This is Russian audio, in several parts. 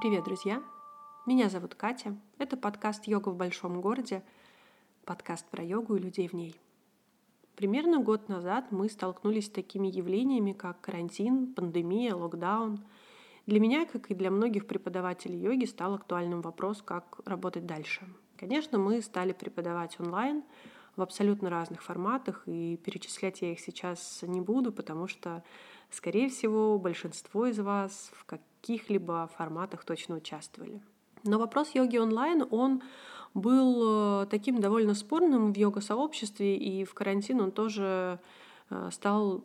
Привет, друзья! Меня зовут Катя. Это подкаст «Йога в большом городе», подкаст про йогу и людей в ней. Примерно год назад мы столкнулись с такими явлениями, как карантин, пандемия, локдаун. Для меня, как и для многих преподавателей йоги, стал актуальным вопрос, как работать дальше. Конечно, мы стали преподавать онлайн в абсолютно разных форматах, и перечислять я их сейчас не буду, потому что, скорее всего, большинство из вас в каких-либо форматах точно участвовали. Но вопрос йоги онлайн, он был э, таким довольно спорным в йога-сообществе, и в карантин он тоже э, стал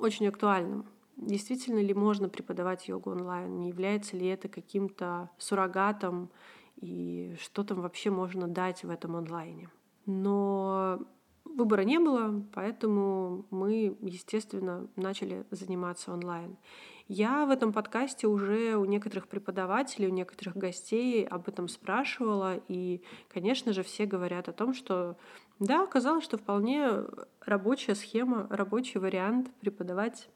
очень актуальным. Действительно ли можно преподавать йогу онлайн? Не является ли это каким-то суррогатом? И что там вообще можно дать в этом онлайне? Но выбора не было, поэтому мы, естественно, начали заниматься онлайн. Я в этом подкасте уже у некоторых преподавателей, у некоторых гостей об этом спрашивала, и, конечно же, все говорят о том, что да, оказалось, что вполне рабочая схема, рабочий вариант преподавать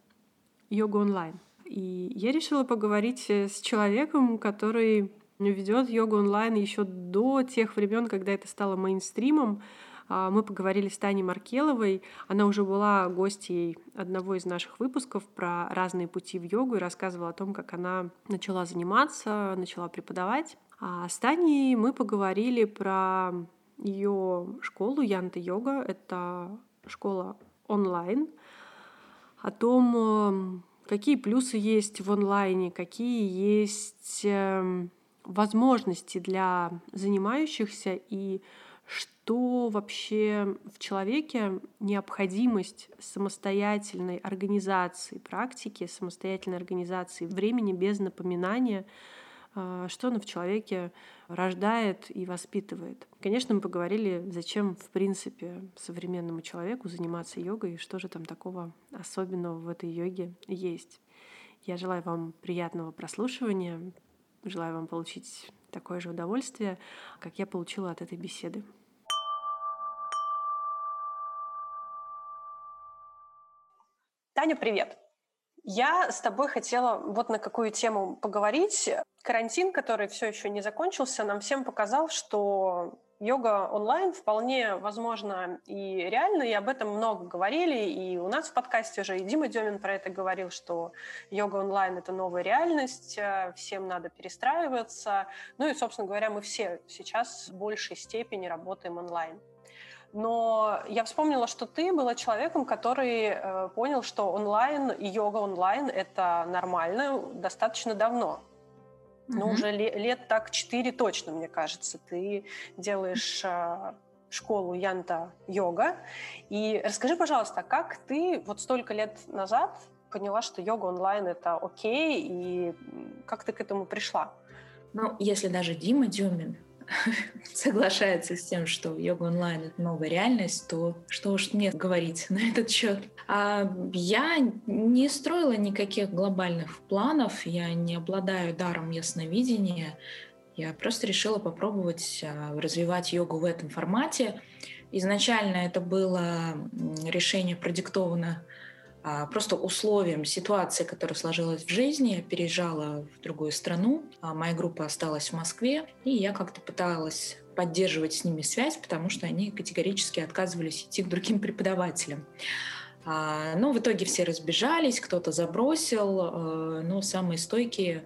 йогу онлайн. И я решила поговорить с человеком, который ведет йогу онлайн еще до тех времен, когда это стало мейнстримом, мы поговорили с Таней Маркеловой. Она уже была гостьей одного из наших выпусков про разные пути в йогу и рассказывала о том, как она начала заниматься, начала преподавать. А с Таней мы поговорили про ее школу Янта Йога. Это школа онлайн. О том, какие плюсы есть в онлайне, какие есть эм, возможности для занимающихся и что вообще в человеке необходимость самостоятельной организации практики, самостоятельной организации времени без напоминания, а, что она в человеке рождает и воспитывает. Конечно, мы поговорили, зачем, в принципе, современному человеку заниматься йогой и что же там такого особенного в этой йоге есть. Я желаю вам приятного прослушивания, желаю вам получить такое же удовольствие, как я получила от этой беседы. Таня, привет! Я с тобой хотела вот на какую тему поговорить. Карантин, который все еще не закончился, нам всем показал, что йога онлайн вполне возможно и реально, и об этом много говорили, и у нас в подкасте уже и Дима Демин про это говорил, что йога онлайн — это новая реальность, э, всем надо перестраиваться. Ну и, собственно говоря, мы все сейчас в большей степени работаем онлайн. Но я вспомнила, что ты была человеком, который э, понял, что онлайн и йога онлайн это нормально достаточно давно. Mm-hmm. Ну, уже лет, лет так четыре точно, мне кажется. Ты делаешь э, школу Янта йога. И расскажи, пожалуйста, как ты вот столько лет назад поняла, что йога онлайн это окей, и как ты к этому пришла? Ну, если даже Дима Дюмин соглашается с тем, что йога онлайн — это новая реальность, то что уж мне говорить на этот счет. А я не строила никаких глобальных планов, я не обладаю даром ясновидения, я просто решила попробовать а, развивать йогу в этом формате. Изначально это было решение продиктовано просто условиям ситуации, которая сложилась в жизни. Я переезжала в другую страну, а моя группа осталась в Москве, и я как-то пыталась поддерживать с ними связь, потому что они категорически отказывались идти к другим преподавателям. А, но в итоге все разбежались, кто-то забросил, э, но самые стойкие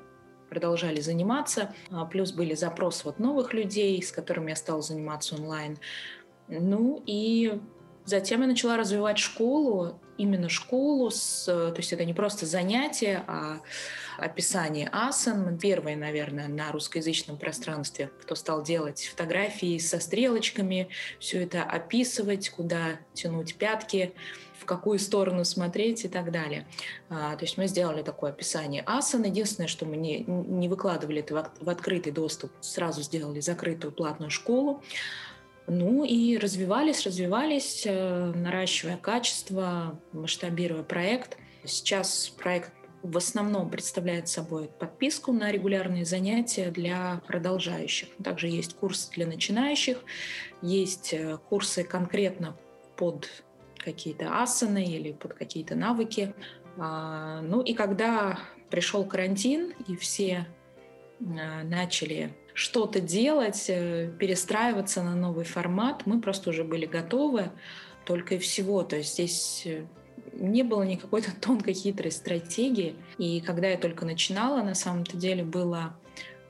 продолжали заниматься. Плюс были запросы вот новых людей, с которыми я стала заниматься онлайн. Ну и Затем я начала развивать школу, именно школу, с, то есть это не просто занятие, а описание асан. Первое, наверное, на русскоязычном пространстве, кто стал делать фотографии со стрелочками, все это описывать, куда тянуть пятки, в какую сторону смотреть и так далее. А, то есть мы сделали такое описание асан. Единственное, что мы не, не выкладывали это в открытый доступ, сразу сделали закрытую платную школу. Ну и развивались, развивались, э, наращивая качество, масштабируя проект. Сейчас проект в основном представляет собой подписку на регулярные занятия для продолжающих. Также есть курсы для начинающих, есть э, курсы конкретно под какие-то асаны или под какие-то навыки. А, ну и когда пришел карантин и все начали что-то делать, э, перестраиваться на новый формат. Мы просто уже были готовы только и всего. То есть здесь э, не было никакой то тонкой хитрой стратегии. И когда я только начинала, на самом-то деле было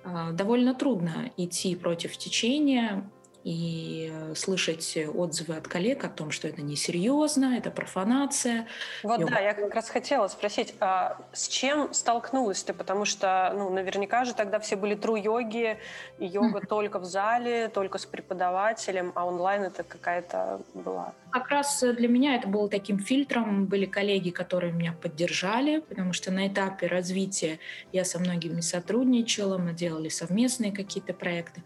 а, довольно трудно идти против течения, и э, слышать отзывы от коллег о том, что это несерьезно, это профанация. Вот Йога. да, я как раз хотела спросить, а с чем столкнулась ты? Потому что, ну, наверняка же тогда все были true йоги, и йога только в зале, только с преподавателем, а онлайн это какая-то была как раз для меня это было таким фильтром. Были коллеги, которые меня поддержали, потому что на этапе развития я со многими сотрудничала, мы делали совместные какие-то проекты.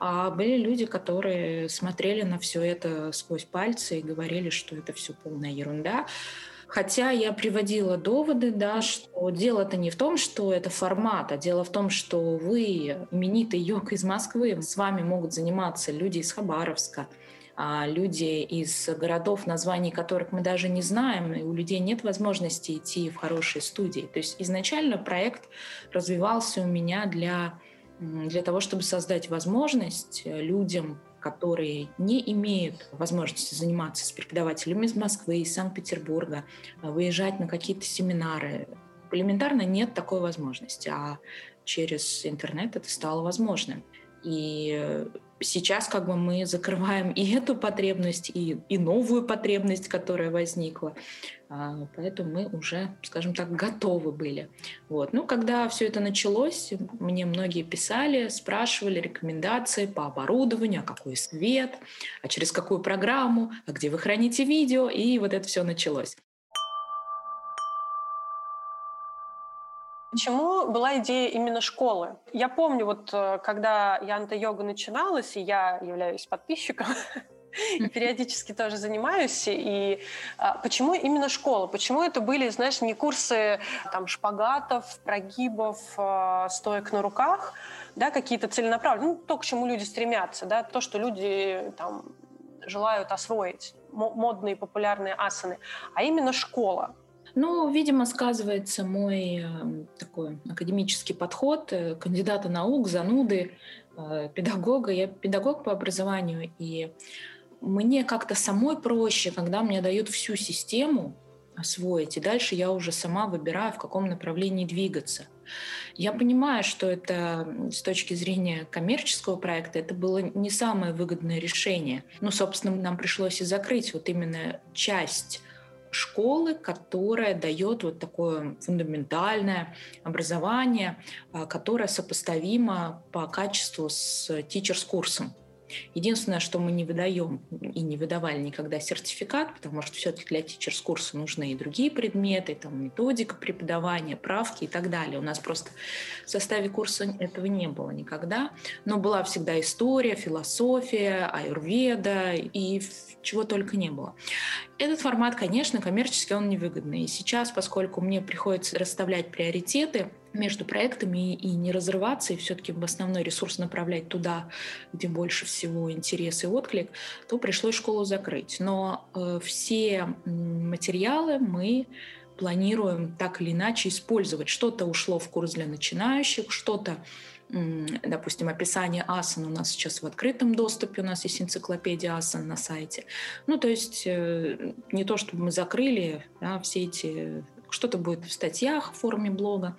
А были люди, которые смотрели на все это сквозь пальцы и говорили, что это все полная ерунда. Хотя я приводила доводы, да, что дело-то не в том, что это формат, а дело в том, что вы именитый йог из Москвы, с вами могут заниматься люди из Хабаровска, а, люди из городов, названий которых мы даже не знаем, и у людей нет возможности идти в хорошие студии. То есть изначально проект развивался у меня для, для того, чтобы создать возможность людям, которые не имеют возможности заниматься с преподавателями из Москвы, из Санкт-Петербурга, выезжать на какие-то семинары. Элементарно нет такой возможности, а через интернет это стало возможным. И сейчас как бы мы закрываем и эту потребность, и, и новую потребность, которая возникла. А, поэтому мы уже, скажем так, готовы были. Вот. Ну, когда все это началось, мне многие писали, спрашивали рекомендации по оборудованию, а какой свет, а через какую программу, а где вы храните видео, и вот это все началось. Почему была идея именно школы? Я помню, вот э, когда Янта-йога начиналась, и я являюсь подписчиком, и периодически тоже занимаюсь. И а, почему именно школа? Почему это были, знаешь, не курсы там шпагатов, прогибов, а, стоек на руках, да, какие-то целенаправленные, ну, то, к чему люди стремятся, да, то, что люди там желают освоить, модные популярные асаны, а именно школа. Ну, видимо, сказывается мой э, такой академический подход э, кандидата наук, зануды, э, педагога. Я педагог по образованию, и мне как-то самой проще, когда мне дают всю систему освоить, и дальше я уже сама выбираю, в каком направлении двигаться. Я понимаю, что это с точки зрения коммерческого проекта это было не самое выгодное решение. Ну, собственно, нам пришлось и закрыть вот именно часть школы, которая дает вот такое фундаментальное образование, а, которое сопоставимо по качеству с teachers-курсом. Единственное, что мы не выдаем и не выдавали никогда сертификат, потому что все-таки для teachers курса нужны и другие предметы, там методика преподавания, правки и так далее. У нас просто в составе курса этого не было никогда, но была всегда история, философия, аюрведа и чего только не было. Этот формат, конечно, коммерчески он невыгодный. И сейчас, поскольку мне приходится расставлять приоритеты, между проектами и не разрываться, и все-таки основной ресурс направлять туда, где больше всего интерес и отклик, то пришлось школу закрыть. Но э, все материалы мы планируем так или иначе использовать. Что-то ушло в курс для начинающих, что-то допустим, описание асан у нас сейчас в открытом доступе, у нас есть энциклопедия асан на сайте. Ну, то есть э, не то, чтобы мы закрыли да, все эти что-то будет в статьях в форме блога.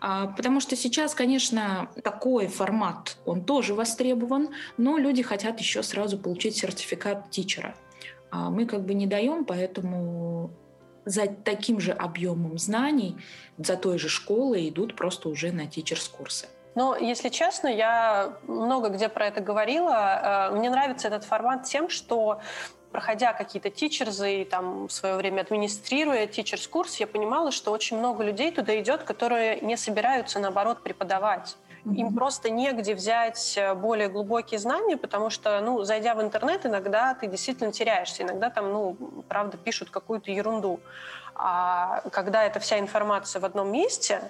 А, потому что сейчас, конечно, такой формат, он тоже востребован, но люди хотят еще сразу получить сертификат тичера. А мы как бы не даем, поэтому за таким же объемом знаний, за той же школой идут просто уже на тичерс-курсы. Но, если честно, я много где про это говорила. Э, мне нравится этот формат тем, что проходя какие-то тичерзы и там в свое время администрируя тичерс-курс, я понимала, что очень много людей туда идет, которые не собираются, наоборот, преподавать. Им просто негде взять э, более глубокие знания, потому что, ну, зайдя в интернет, иногда ты действительно теряешься. Иногда там, ну, правда, пишут какую-то ерунду. А когда эта вся информация в одном месте,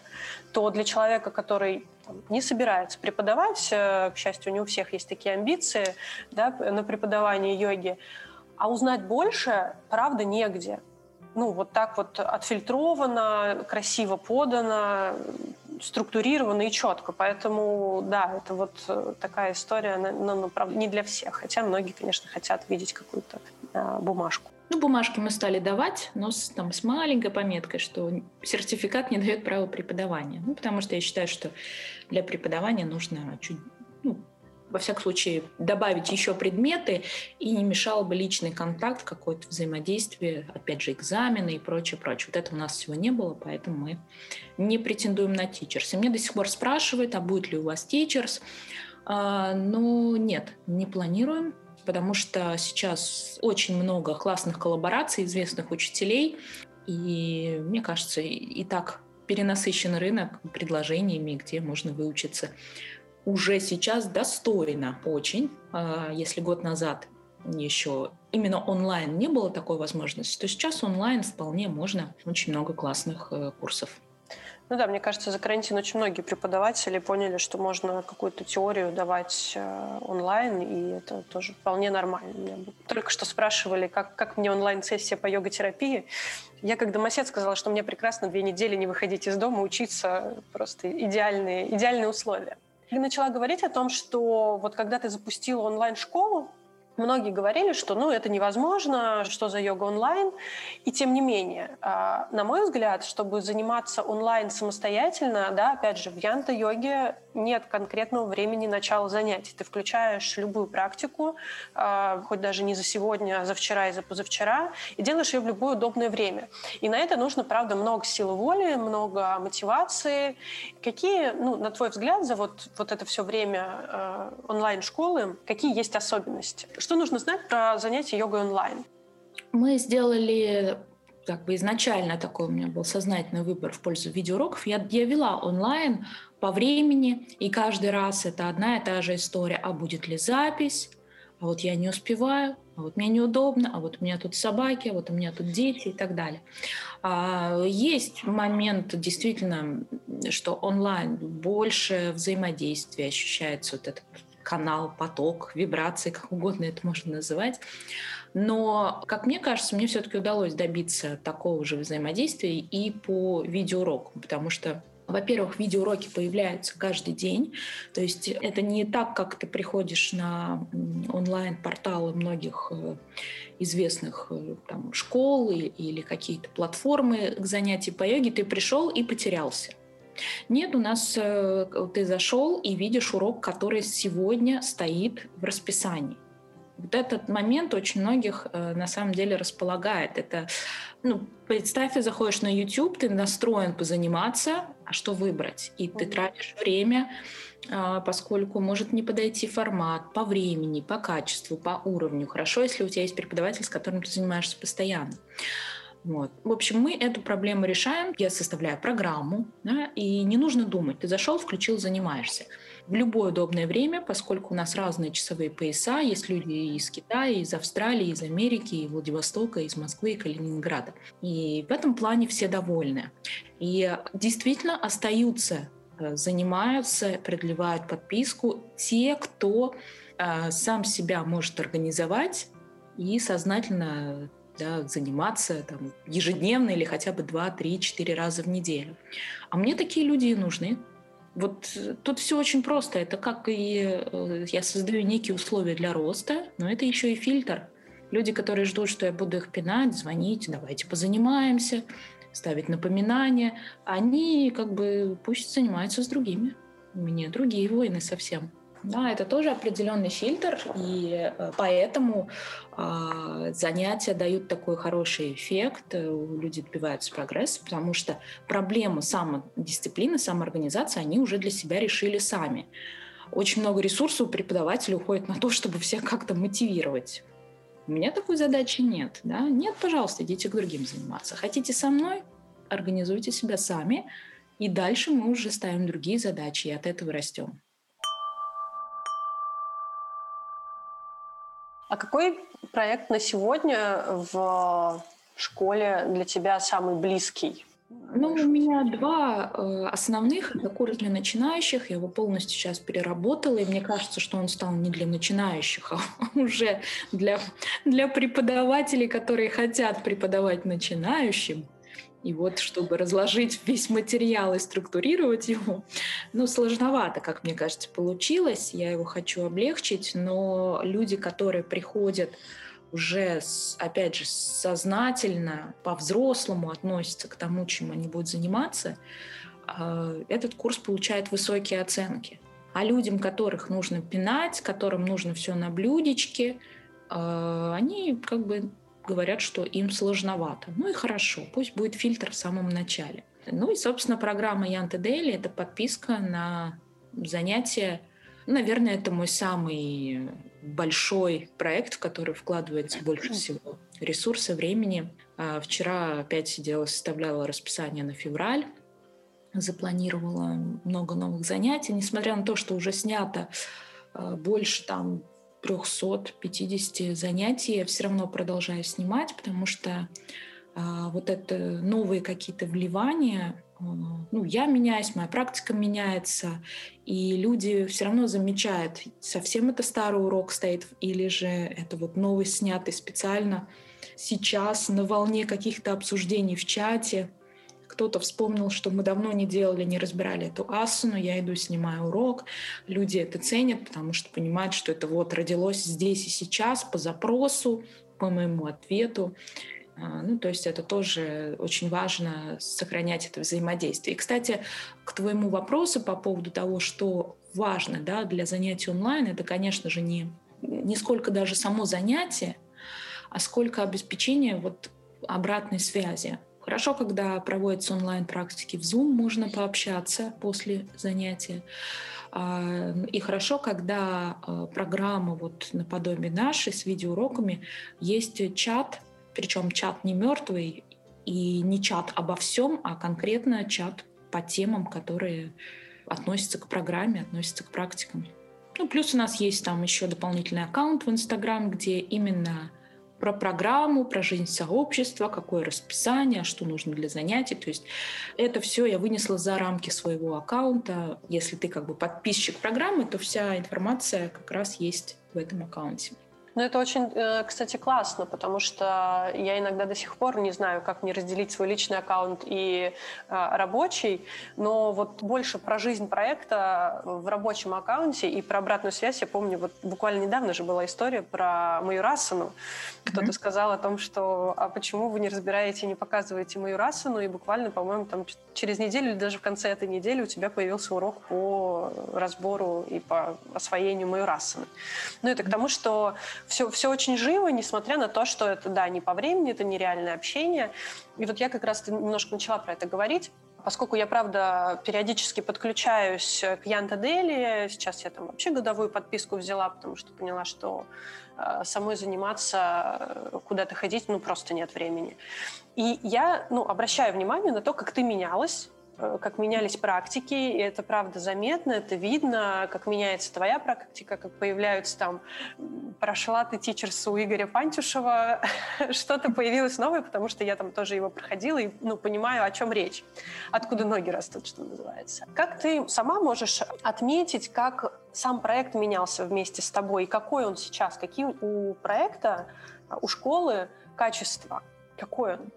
то для человека, который там, не собирается преподавать, э, к счастью, не у всех есть такие амбиции да, на преподавание йоги, а узнать больше, правда, негде. Ну, вот так вот отфильтровано, красиво подано, структурированно и четко. Поэтому, да, это вот э, такая история, но, но правда, не для всех. Хотя многие, конечно, хотят видеть какую-то э, бумажку. Ну, бумажки мы стали давать, но с, там, с маленькой пометкой, что сертификат не дает права преподавания. Ну, потому что я считаю, что для преподавания нужно чуть, ну, во всяком случае, добавить еще предметы, и не мешал бы личный контакт, какое-то взаимодействие, опять же, экзамены и прочее, прочее. Вот это у нас всего не было, поэтому мы не претендуем на тичерс. И мне до сих пор спрашивают, а будет ли у вас тичерс? А, ну, нет, не планируем потому что сейчас очень много классных коллабораций известных учителей, и мне кажется, и так перенасыщен рынок предложениями, где можно выучиться уже сейчас достойно очень. А, если год назад еще именно онлайн не было такой возможности, то сейчас онлайн вполне можно очень много классных э, курсов. Ну да, мне кажется, за карантин очень многие преподаватели поняли, что можно какую-то теорию давать э, онлайн, и это тоже вполне нормально. Только что спрашивали, как, как мне онлайн-сессия по йога-терапии. Я как домосед сказала, что мне прекрасно две недели не выходить из дома, учиться, просто идеальные, идеальные условия. И начала говорить о том, что вот когда ты запустила онлайн-школу, Многие говорили, что ну, это невозможно, что за йога онлайн. И тем не менее, а, на мой взгляд, чтобы заниматься онлайн самостоятельно, да, опять же, в янта-йоге нет конкретного времени начала занятий. Ты включаешь любую практику, а, хоть даже не за сегодня, а за вчера и за позавчера, и делаешь ее в любое удобное время. И на это нужно, правда, много силы воли, много мотивации. Какие, ну, на твой взгляд, за вот, вот это все время а, онлайн-школы, какие есть особенности? Что нужно знать про занятия йогой онлайн? Мы сделали как бы изначально такой у меня был сознательный выбор в пользу видеоуроков. Я, я вела онлайн по времени, и каждый раз это одна и та же история. А будет ли запись? А вот я не успеваю, а вот мне неудобно, а вот у меня тут собаки, а вот у меня тут дети и так далее. А, есть момент действительно, что онлайн больше взаимодействия ощущается вот этот канал, поток, вибрации, как угодно это можно называть. Но, как мне кажется, мне все-таки удалось добиться такого же взаимодействия и по видеоуроку, потому что во-первых, видеоуроки появляются каждый день. То есть это не так, как ты приходишь на онлайн-порталы многих э, известных э, там, школ или какие-то платформы к занятию по йоге. Ты пришел и потерялся. Нет, у нас э, ты зашел и видишь урок, который сегодня стоит в расписании. Вот этот момент очень многих э, на самом деле располагает. Это, ну, представь, ты заходишь на YouTube, ты настроен позаниматься, а что выбрать? И ты тратишь время, э, поскольку может не подойти формат по времени, по качеству, по уровню. Хорошо, если у тебя есть преподаватель, с которым ты занимаешься постоянно. Вот. В общем, мы эту проблему решаем. Я составляю программу, да, и не нужно думать. Ты зашел, включил, занимаешься в любое удобное время, поскольку у нас разные часовые пояса, есть люди из Китая, из Австралии, из Америки, из Владивостока, из Москвы и Калининграда. И в этом плане все довольны. И действительно остаются, э, занимаются, продлевают подписку те, кто э, сам себя может организовать и сознательно да, заниматься там, ежедневно или хотя бы 2, 3, 4 раза в неделю. А мне такие люди и нужны. Вот э, тут все очень просто. Это как и э, я создаю некие условия для роста, но это еще и фильтр. Люди, которые ждут, что я буду их пинать, звонить, давайте позанимаемся, ставить напоминания, они как бы пусть занимаются с другими. У меня другие войны совсем. Да, это тоже определенный фильтр, и э, поэтому э, занятия дают такой хороший эффект, э, люди добиваются прогресса, потому что проблему самодисциплины, самоорганизации они уже для себя решили сами. Очень много ресурсов у преподавателя уходит на то, чтобы всех как-то мотивировать. У меня такой задачи нет. Да? Нет, пожалуйста, идите к другим заниматься. Хотите со мной? Организуйте себя сами, и дальше мы уже ставим другие задачи, и от этого растем. А какой проект на сегодня в школе для тебя самый близкий? Ну, у меня два э, основных. Это курс для начинающих. Я его полностью сейчас переработала, и мне кажется, что он стал не для начинающих, а уже для, для преподавателей, которые хотят преподавать начинающим. И вот, чтобы разложить весь материал и структурировать его, ну, сложновато, как мне кажется, получилось. Я его хочу облегчить, но люди, которые приходят уже, опять же, сознательно, по-взрослому относятся к тому, чем они будут заниматься, а, этот курс получает высокие оценки. А людям, которых нужно пинать, которым нужно все на блюдечке, а, они как бы говорят, что им сложновато. Ну и хорошо, пусть будет фильтр в самом начале. Ну и, собственно, программа Янта Дели — это подписка на занятия. Наверное, это мой самый большой проект, в который вкладывается больше всего ресурса, времени. А вчера опять сидела, составляла расписание на февраль, запланировала много новых занятий, несмотря на то, что уже снято а, больше там 350 занятий, я все равно продолжаю снимать, потому что а, вот это новые какие-то вливания, а, ну, я меняюсь, моя практика меняется, и люди все равно замечают, совсем это старый урок стоит, или же это вот новый снятый специально сейчас на волне каких-то обсуждений в чате, кто-то вспомнил, что мы давно не делали, не разбирали эту асану, я иду, снимаю урок. Люди это ценят, потому что понимают, что это вот родилось здесь и сейчас по запросу, по моему ответу. А, ну, то есть это тоже очень важно сохранять это взаимодействие. И, кстати, к твоему вопросу по поводу того, что важно да, для занятий онлайн, это, конечно же, не, не сколько даже само занятие, а сколько обеспечение вот обратной связи. Хорошо, когда проводятся онлайн-практики в Zoom, можно пообщаться после занятия. А, и хорошо, когда а, программа вот наподобие нашей с видеоуроками, есть чат, причем чат не мертвый и не чат обо всем, а конкретно чат по темам, которые относятся к программе, относятся к практикам. Ну, плюс у нас есть там еще дополнительный аккаунт в Инстаграм, где именно про программу, про жизнь сообщества, какое расписание, что нужно для занятий. То есть это все я вынесла за рамки своего аккаунта. Если ты как бы подписчик программы, то вся информация как раз есть в этом аккаунте. Ну, это очень, э, кстати, классно, потому что я иногда до сих пор не знаю, как мне разделить свой личный аккаунт и э, рабочий, но вот больше про жизнь проекта в рабочем аккаунте и про обратную связь. Я помню, вот буквально недавно же была история про мою Расану. Кто-то mm-hmm. сказал о том, что а почему вы не разбираете, не показываете мою Расану, и буквально, по-моему, там через неделю или даже в конце этой недели у тебя появился урок по разбору и по освоению мою Расаны. Ну, это к тому, что все, все очень живо, несмотря на то, что это, да, не по времени, это нереальное общение. И вот я как раз немножко начала про это говорить. Поскольку я, правда, периодически подключаюсь к Янта Дели, сейчас я там вообще годовую подписку взяла, потому что поняла, что э, самой заниматься, э, куда-то ходить, ну, просто нет времени. И я, ну, обращаю внимание на то, как ты менялась как менялись практики, и это правда заметно, это видно, как меняется твоя практика, как появляются там, прошла ты тичерс у Игоря Пантюшева, что-то появилось новое, потому что я там тоже его проходила и ну, понимаю, о чем речь, откуда ноги растут, что называется. Как ты сама можешь отметить, как сам проект менялся вместе с тобой, и какой он сейчас, какие у проекта, у школы качества, какой он?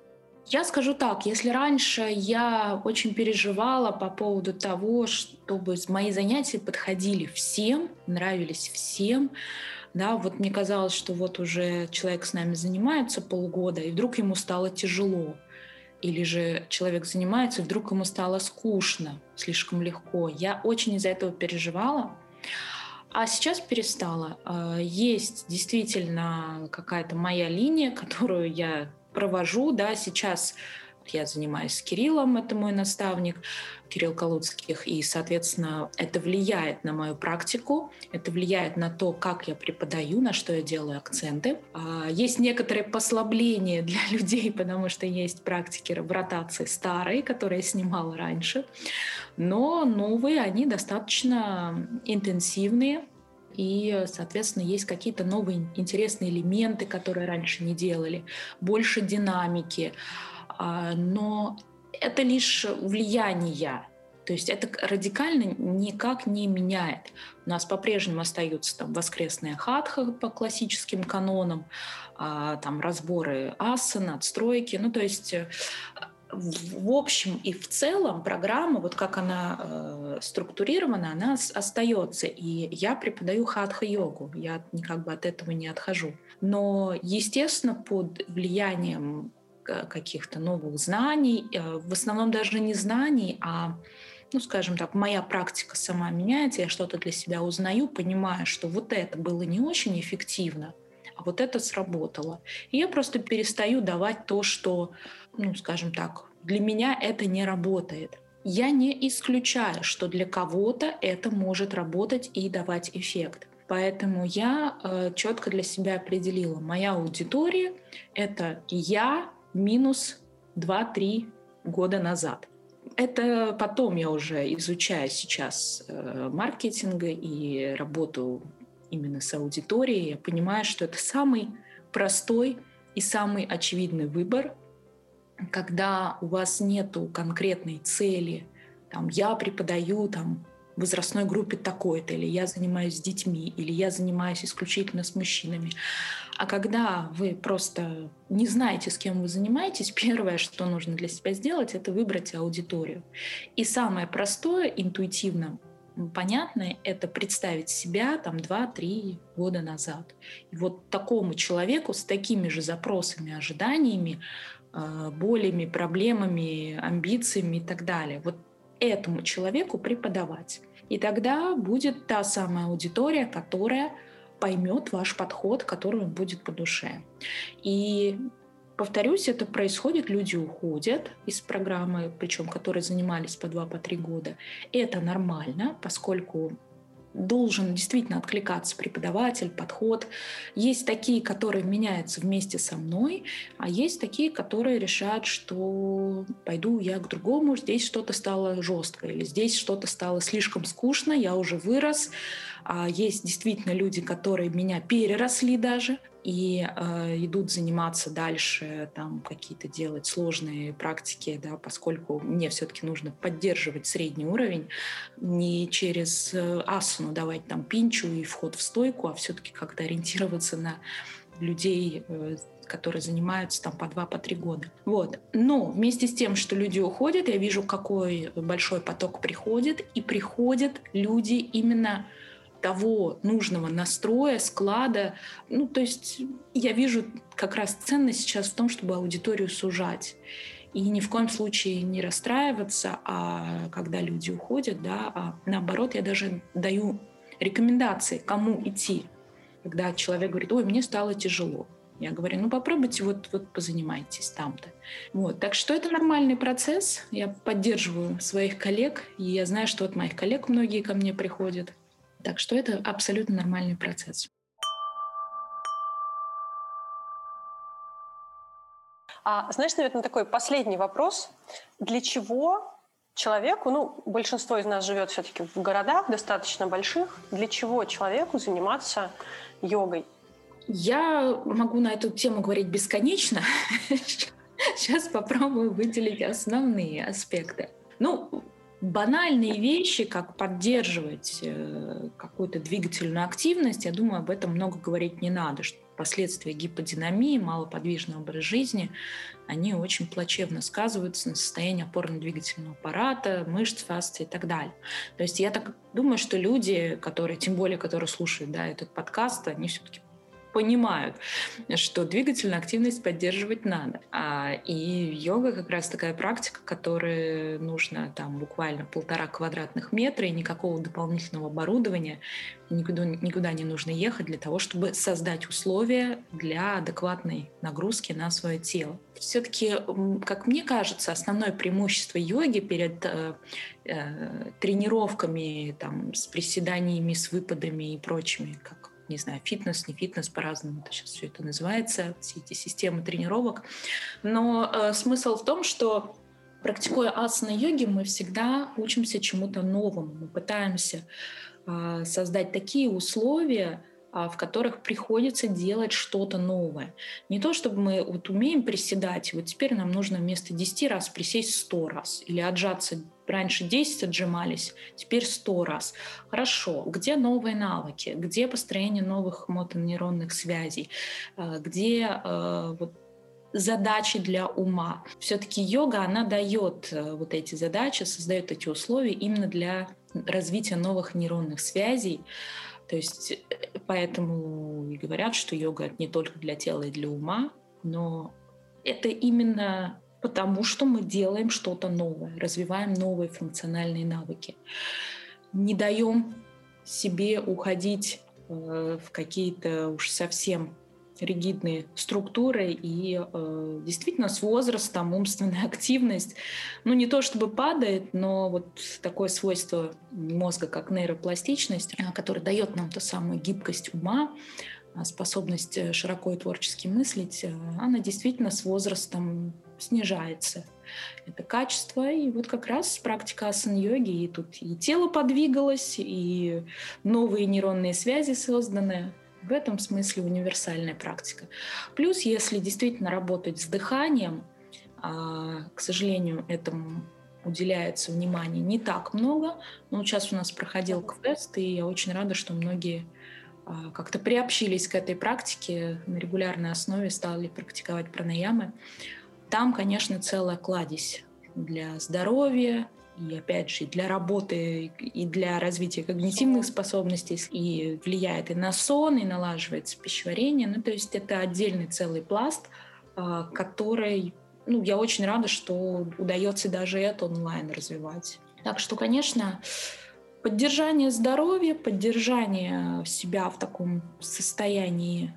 Я скажу так, если раньше я очень переживала по поводу того, чтобы мои занятия подходили всем, нравились всем, да, вот мне казалось, что вот уже человек с нами занимается полгода, и вдруг ему стало тяжело. Или же человек занимается, и вдруг ему стало скучно, слишком легко. Я очень из-за этого переживала. А сейчас перестала. А, есть действительно какая-то моя линия, которую я провожу, да, сейчас я занимаюсь с Кириллом, это мой наставник, Кирилл Калуцких, и, соответственно, это влияет на мою практику, это влияет на то, как я преподаю, на что я делаю акценты. А, есть некоторые послабления для людей, потому что есть практики в ротации старые, которые я снимала раньше, но новые, они достаточно интенсивные, и, соответственно, есть какие-то новые интересные элементы, которые раньше не делали, больше динамики. А, но это лишь влияние. То есть это радикально никак не меняет. У нас по-прежнему остаются там воскресные хатха по классическим канонам, а, там разборы асы, надстройки. Ну, то есть в общем и в целом программа, вот как она э, структурирована, она остается. И я преподаю хатха-йогу, я никак бы от этого не отхожу. Но, естественно, под влиянием каких-то новых знаний, э, в основном даже не знаний, а ну, скажем так, моя практика сама меняется, я что-то для себя узнаю, понимаю, что вот это было не очень эффективно, а вот это сработало. И я просто перестаю давать то, что, ну, скажем так, для меня это не работает. Я не исключаю, что для кого-то это может работать и давать эффект. Поэтому я э, четко для себя определила, моя аудитория — это я минус 2-3 года назад. Это потом я уже изучаю сейчас э, маркетинг и работу именно с аудиторией, я понимаю, что это самый простой и самый очевидный выбор, когда у вас нету конкретной цели, там, я преподаю там, возрастной группе такой-то, или я занимаюсь с детьми, или я занимаюсь исключительно с мужчинами. А когда вы просто не знаете, с кем вы занимаетесь, первое, что нужно для себя сделать, это выбрать аудиторию. И самое простое, интуитивно понятное, это представить себя там 2-3 года назад. И вот такому человеку с такими же запросами, ожиданиями, э, болями, проблемами, амбициями и так далее. Вот этому человеку преподавать. И тогда будет та самая аудитория, которая поймет ваш подход, который будет по душе. И повторюсь, это происходит, люди уходят из программы, причем которые занимались по два, по три года. Это нормально, поскольку должен действительно откликаться преподаватель, подход. Есть такие, которые меняются вместе со мной, а есть такие, которые решают, что пойду я к другому, здесь что-то стало жестко, или здесь что-то стало слишком скучно, я уже вырос. А есть действительно люди, которые меня переросли даже, и э, идут заниматься дальше, там какие-то делать сложные практики, да, поскольку мне все-таки нужно поддерживать средний уровень, не через э, асану давать там пинчу и вход в стойку, а все-таки как-то ориентироваться на людей, э, которые занимаются там по два, по три года. Вот. Но вместе с тем, что люди уходят, я вижу, какой большой поток приходит, и приходят люди именно того нужного настроя, склада. Ну, то есть я вижу как раз ценность сейчас в том, чтобы аудиторию сужать. И ни в коем случае не расстраиваться, а когда люди уходят, да, а наоборот, я даже даю рекомендации, кому идти. Когда человек говорит, ой, мне стало тяжело. Я говорю, ну попробуйте, вот, вот позанимайтесь там-то. Вот. Так что это нормальный процесс. Я поддерживаю своих коллег, и я знаю, что от моих коллег многие ко мне приходят. Так что это абсолютно нормальный процесс. А, знаешь, наверное, такой последний вопрос. Для чего человеку, ну, большинство из нас живет все-таки в городах достаточно больших, для чего человеку заниматься йогой? Я могу на эту тему говорить бесконечно. Сейчас попробую выделить основные аспекты. Ну, банальные вещи, как поддерживать э, какую-то двигательную активность, я думаю, об этом много говорить не надо, что последствия гиподинамии, малоподвижного образа жизни, они очень плачевно сказываются на состоянии опорно-двигательного аппарата, мышц, фасции и так далее. То есть я так думаю, что люди, которые, тем более, которые слушают да, этот подкаст, они все-таки понимают, что двигательную активность поддерживать надо. А, и йога как раз такая практика, которая нужно там буквально полтора квадратных метра и никакого дополнительного оборудования, никуда, никуда не нужно ехать для того, чтобы создать условия для адекватной нагрузки на свое тело. Все-таки, как мне кажется, основное преимущество йоги перед э, э, тренировками там, с приседаниями, с выпадами и прочими, как не знаю, фитнес, не фитнес, по-разному это сейчас все это называется, все эти системы тренировок. Но э, смысл в том, что практикуя асаны йоги, мы всегда учимся чему-то новому. Мы пытаемся э, создать такие условия, в которых приходится делать что-то новое. Не то, чтобы мы вот умеем приседать, вот теперь нам нужно вместо 10 раз присесть 100 раз или отжаться раньше 10 отжимались, теперь 100 раз. Хорошо, где новые навыки, где построение новых мотонейронных связей, а, где а, вот задачи для ума. Все-таки йога, она дает э, вот эти задачи, создает эти условия именно для развития новых нейронных связей. То есть э, поэтому и говорят, что йога не только для тела и для ума, но это именно потому, что мы делаем что-то новое, развиваем новые функциональные навыки. Не даем себе уходить э, в какие-то уж совсем ригидные структуры, и э, действительно с возрастом умственная активность, ну не то чтобы падает, но вот такое свойство мозга, как нейропластичность, э, которое дает нам ту самую гибкость ума, э, способность э, широко и творчески мыслить, она действительно с возрастом снижается. Это качество, и вот как раз практика асан-йоги, и тут и тело подвигалось, и новые нейронные связи созданы, в этом смысле универсальная практика. Плюс, если действительно работать с дыханием, а, к сожалению, этому уделяется внимания не так много. Но сейчас у нас проходил квест, и я очень рада, что многие а, как-то приобщились к этой практике на регулярной основе, стали практиковать пранаямы. Там, конечно, целая кладезь для здоровья, и опять же для работы и для развития когнитивных способностей и влияет и на сон, и налаживается пищеварение. Ну, то есть это отдельный целый пласт, а, который, ну, я очень рада, что удается даже это онлайн развивать. Так что, конечно, поддержание здоровья, поддержание себя в таком состоянии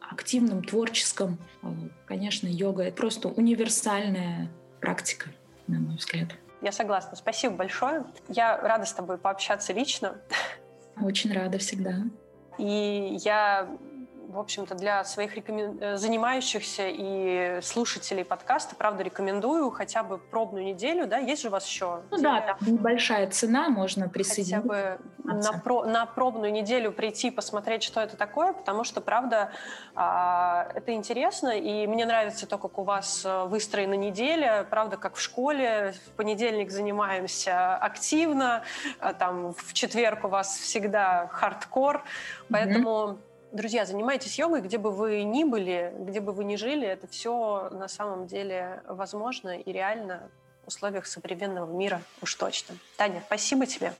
активном, творческом, а, конечно, йога — это просто универсальная практика, на мой взгляд. Я согласна. Спасибо большое. Я рада с тобой пообщаться лично. Очень рада всегда. И я в общем-то, для своих рекомен... Э, занимающихся и слушателей подкаста, правда, рекомендую хотя бы пробную неделю, да, есть же у вас еще? Ну да, там небольшая цена, можно присоединиться. Хотя бы на, про... на пробную неделю прийти, посмотреть, что это такое, потому что, правда, а, это интересно, и мне нравится то, как у вас э, выстроена неделя, правда, как в школе, в понедельник занимаемся активно, а там в четверг у вас всегда хардкор, поэтому... Mm-hmm Друзья, занимайтесь йогой, где бы вы ни были, где бы вы ни жили, это все на самом деле возможно и реально в условиях современного мира уж точно. Таня, спасибо тебе.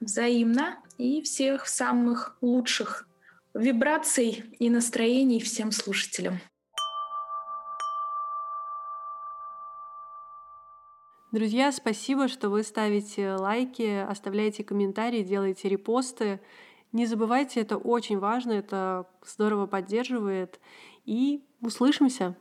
Взаимно и всех самых лучших вибраций и настроений всем слушателям. Друзья, спасибо, что вы ставите лайки, оставляете комментарии, делаете репосты. Не забывайте, это очень важно, это здорово поддерживает. И услышимся!